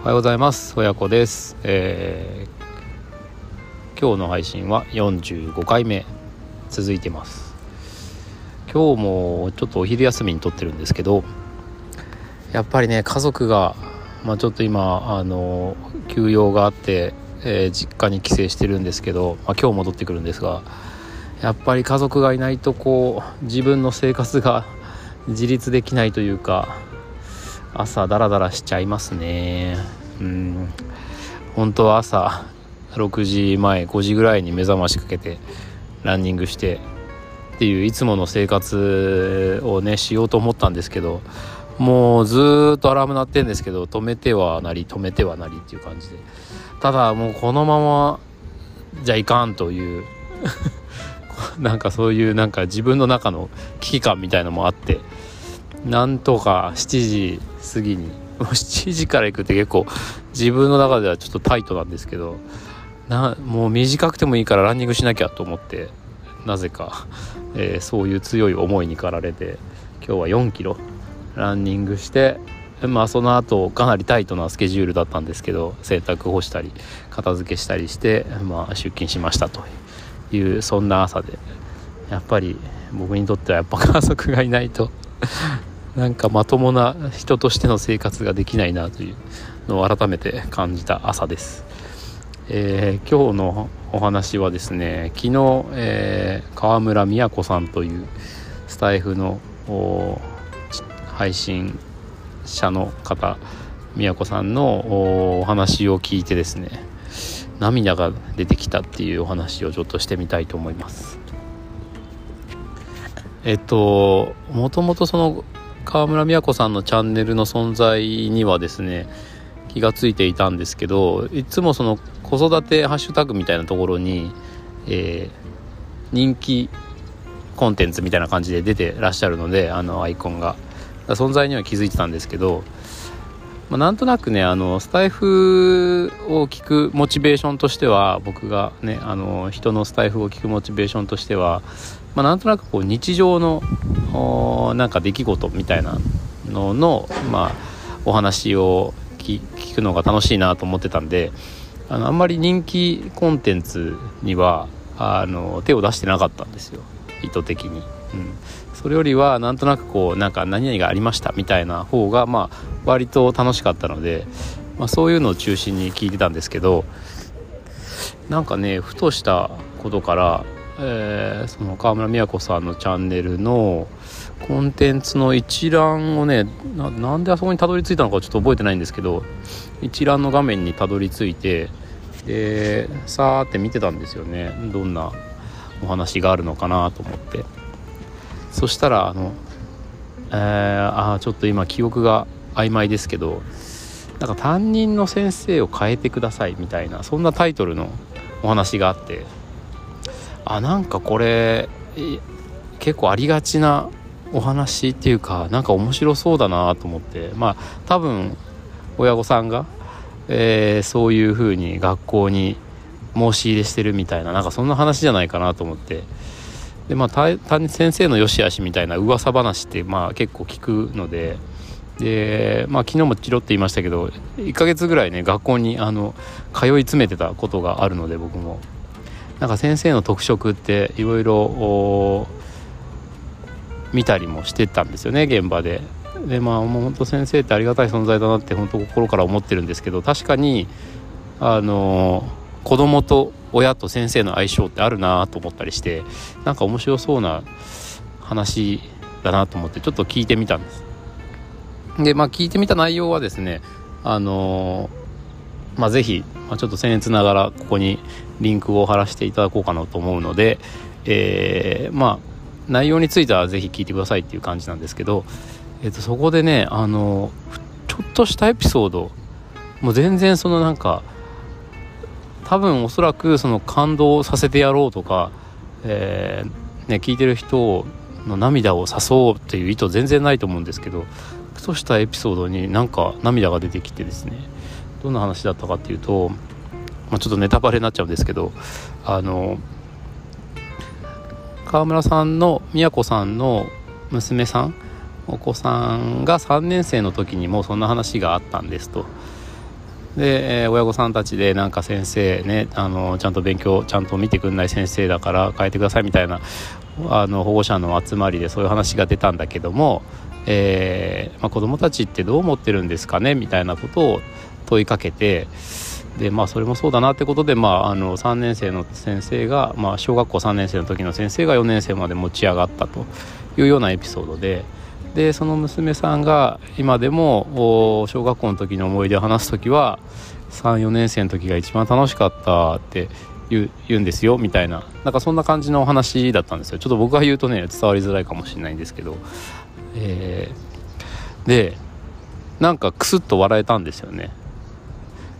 おはようございます。親子です、えー、今日の配信は45回目。続いてます。今日もちょっとお昼休みにとってるんですけどやっぱりね家族が、まあ、ちょっと今あの休養があって、えー、実家に帰省してるんですけど、まあ、今日戻ってくるんですがやっぱり家族がいないとこう自分の生活が 自立できないというか朝ダラダラしちゃいますね。うん。本当は朝6時前5時ぐらいに目覚ましかけてランニングしてっていういつもの生活をねしようと思ったんですけどもうずっとアラーム鳴ってんですけど止めてはなり止めてはなりっていう感じで。ただもうこのままじゃいかんという なんかそういうなんか自分の中の危機感みたいのもあってなんとか7時過ぎに 7時から行くって結構自分の中ではちょっとタイトなんですけどなもう短くてもいいからランニングしなきゃと思ってなぜか、えー、そういう強い思いに駆られて今日は4キロランニングしてまあその後かなりタイトなスケジュールだったんですけど洗濯干したり片付けしたりして、まあ、出勤しましたというそんな朝で。やっぱり僕にとってはやっぱ家族がいないとなんかまともな人としての生活ができないなというのを改めて感じた朝です。えー、今日のお話はですね昨日、えー、川村美也子さんというスタイフの配信者の方美也子さんのお話を聞いてですね涙が出てきたっていうお話をちょっとしてみたいと思います。えっともともとその川村美子さんのチャンネルの存在にはですね気が付いていたんですけどいつもその子育てハッシュタグみたいなところに、えー、人気コンテンツみたいな感じで出てらっしゃるのであのアイコンが。存在には気づいてたんですけど、まあ、なんとなくねあのスタイフを聞くモチベーションとしては僕がねあの人のスタイフを聞くモチベーションとしてはまあ、なんとなくこう日常のなんか出来事みたいなのの、まあ、お話を聞くのが楽しいなと思ってたんであのあんまり人気コンテンツにはあの手を出してなかったんですよ。意図的に、うん、それよりはなんとなくこうなんか何々がありましたみたいな方がまあ割と楽しかったので、まあ、そういうのを中心に聞いてたんですけどなんかねふとしたことからえー、その川村美子さんのチャンネルのコンテンツの一覧をねなんであそこにたどり着いたのかちょっと覚えてないんですけど一覧の画面にたどり着いてでさーって見てたんですよね。どんなお話があるのかなと思って。そしたらあのえー、あちょっと今記憶が曖昧ですけどなんか担任の先生を変えてくださいみたいなそんなタイトルのお話があって。あなんかこれ結構ありがちなお話っていうかなんか面白そうだなと思って。まあ多分親御さんが、えー、そういう風に学校に申し入れしてるみたいななんかそんな話じゃないかなと思って。でまあ先生の良し悪しみたいな噂話ってまあ結構聞くので。でまあ昨日もチロって言いましたけど1ヶ月ぐらいね学校にあの通い詰めてたことがあるので僕も。なんか先生の特色っていろいろ見たりもしてたんですよね現場で。でまあ本当先生ってありがたい存在だなって本当心から思ってるんですけど確かにあの子供と親と先生の相性ってあるなと思ったりしてなんか面白そうな話だなと思ってちょっと聞いてみたんです。でまあ聞いてみた内容はですねあのまあ、ぜひ、まあ、ちょっと僭越ながらここにリンクを貼らせていただこうかなと思うので、えー、まあ内容についてはぜひ聞いてくださいっていう感じなんですけど、えー、とそこでねあのちょっとしたエピソードもう全然そのなんか多分おそらくその感動させてやろうとか、えー、ね、聞いてる人の涙を誘おうっていう意図全然ないと思うんですけどふとしたエピソードになんか涙が出てきてですね。どんな話だったかっていうと、まあ、ちょっとネタバレになっちゃうんですけどあの川村さんの宮子さんの娘さんお子さんが3年生の時にもそんな話があったんですと。で、え、親御さんたちでなんか先生ねあのちゃんと勉強ちゃんと見てくんない先生だから変えてくださいみたいなあの保護者の集まりでそういう話が出たんだけども、えーまあ、子どもたちってどう思ってるんですかね？みたいなことを問いかけてでまあそれもそうだなってことで、まあ、あの3年生の先生が、まあ、小学校3年生の時の先生が4年生まで持ち上がったというようなエピソードで。でその娘さんが今でも小学校の時の思い出を話す時は34年生の時が一番楽しかったって言うんですよみたいな。なんかそんな感じのお話だったんですよ。ちょっと僕が言うとね伝わりづらいかもしれないんですけど、えー、でなんかクスッと笑えたんですよね。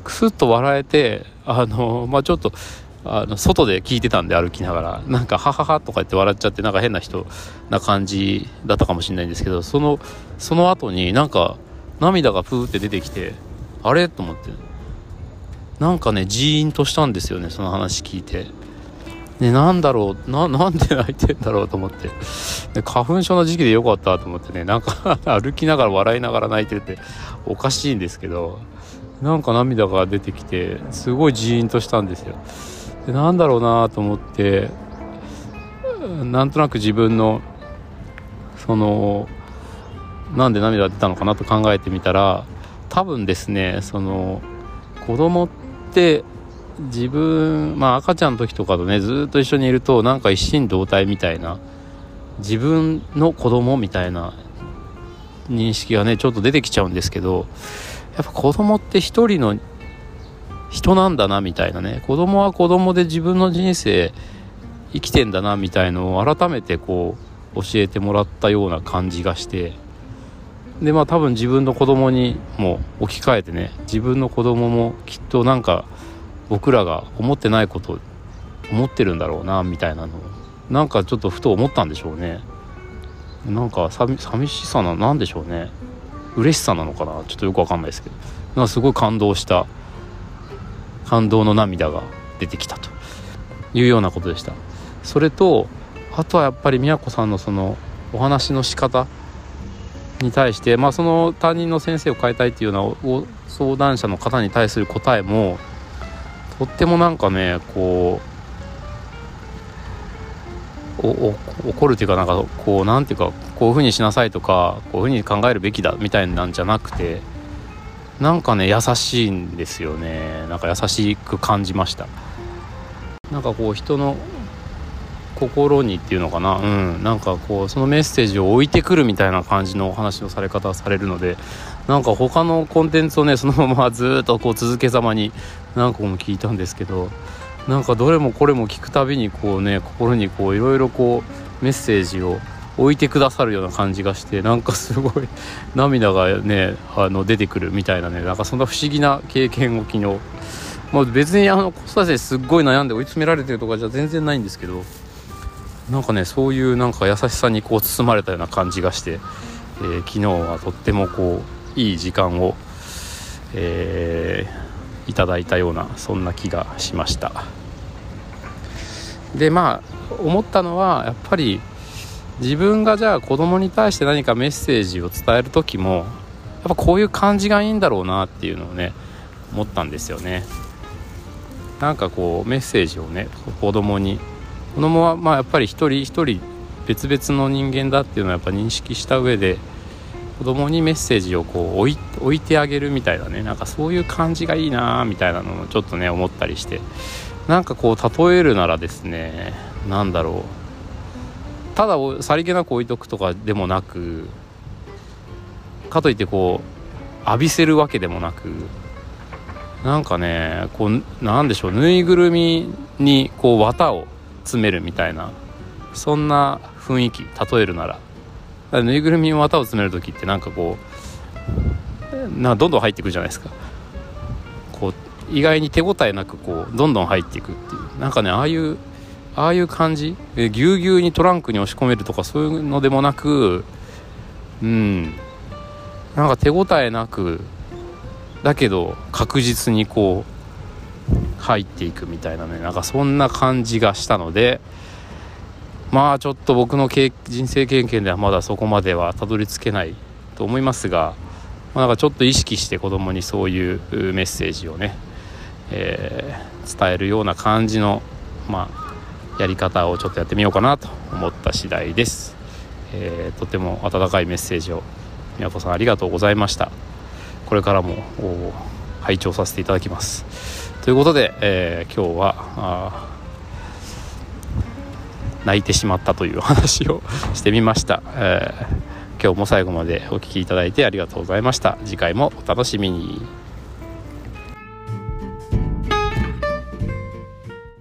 クスッと笑えてあのまあちょっとあの外で聞いてたんで歩きながら。なんか「ははは」とか言って笑っちゃってなんか変な人な感じだったかもしれないんですけどそのその後になんか涙がプーって出てきてあれ？と思って。なんかねジーンとしたんですよねその話聞いて。ね、なんだろうな、なんで泣いてんだろうと思って。で花粉症の時期でよかったと思ってね、なんか 歩きながら笑いながら泣いてるっておかしいんですけど、なんか涙が出てきて、すごいジーンとしたんですよ。でなんだろうなと思ってなんとなく自分のそのなんで涙出たのかなと考えてみたら多分ですねその子供って自分まあ赤ちゃんの時とかとねずっと一緒にいるとなんか一心同体みたいな自分の子供みたいな認識がねちょっと出てきちゃうんですけどやっぱ子供って一人の人なんだなみたいなね子供は子供で自分の人生生きてんだなみたいのを改めてこう教えてもらったような感じがしてでまあ多分自分の子供にも置き換えてね自分の子供もきっとなんか僕らが思ってないこと思ってるんだろうなみたいなの。をなんかちょっとふと思ったんでしょうね。なんか寂しさななんでしょうね。嬉しさなのかな。ちょっとよくわかんないですけど。なんかすごい感動した。感動の涙が出てきたと。いうようなことでした。それとあとはやっぱり宮子さんのそのお話の仕方に対して、まあ、その担任の先生を変えたいっていうような相談者の方に対する答えもとってもなんかねこう怒るというかなんかこうなんていうかこういうふうにしなさいとかこういうふうに考えるべきだみたいなんじゃなくてなんかね優しいんですよね。なんか優しく感じました。なんかこう人の心にっていうのかな。うん。なんかこうそのメッセージを置いてくるみたいな感じのお話のされ方されるのでなんか他のコンテンツをねそのままずっとこう続けざまに何個も聞いたんですけどなんかどれもこれも聞くたびにこうね心にこういろいろこうメッセージを置いてくださるような感じがしてなんかすごい涙がねあの出てくるみたいなねなんかそんな不思議な経験を昨日。まあ、別にあの子育てすっごい悩んで追い詰められてるとかじゃ全然ないんですけどなんかねそういうなんか優しさにこう包まれたような感じがして、えー、昨日はとってもこういい時間を、えー、いただいたようなそんな気がしました。でまあ思ったのはやっぱり自分がじゃあ子供に対して何かメッセージを伝える時もやっぱこういう感じがいいんだろうなっていうのをね思ったんですよね。なんかこうメッセージをね子供に子供はまあやっぱり一人一人別々の人間だっていうのはやっぱ認識した上で子供にメッセージをこう置い置いてあげるみたいなねなんかそういう感じがいいなみたいなのもちょっとね思ったりして。なんかこう例えるならですね何だろう。たださりげなく置いとくとかでもなくかといってこう浴びせるわけでもなくなんかねこうなんでしょうぬいぐるみにこう綿を詰めるみたいなそんな雰囲気例えるなら。ぬいぐるみに綿を詰める時ってなんかこうなどんどん入っていくじゃないですか。こう意外に手応えなくこうどんどん入っていくっていう。なんかねああいうああいう感じ？ぎゅうぎゅうにトランクに押し込めるとかそういうのでもなくうん。なんか手応えなくだけど確実にこう入っていくみたいなねなんかそんな感じがしたのでまあちょっと僕の人生経験ではまだそこまではたどり着けないと思いますがまあ、なんかちょっと意識して子供にそういうメッセージをね、えー、伝えるような感じの、まあ、やり方をちょっとやってみようかなと思った次第です、えー、とても温かいメッセージを宮子さんありがとうございました。これからも拝聴させていただきます。ということで、えー、今日は泣いてしまったという話をしてみました、えー、今日も最後までお聴きいただいてありがとうございました。次回もお楽しみに。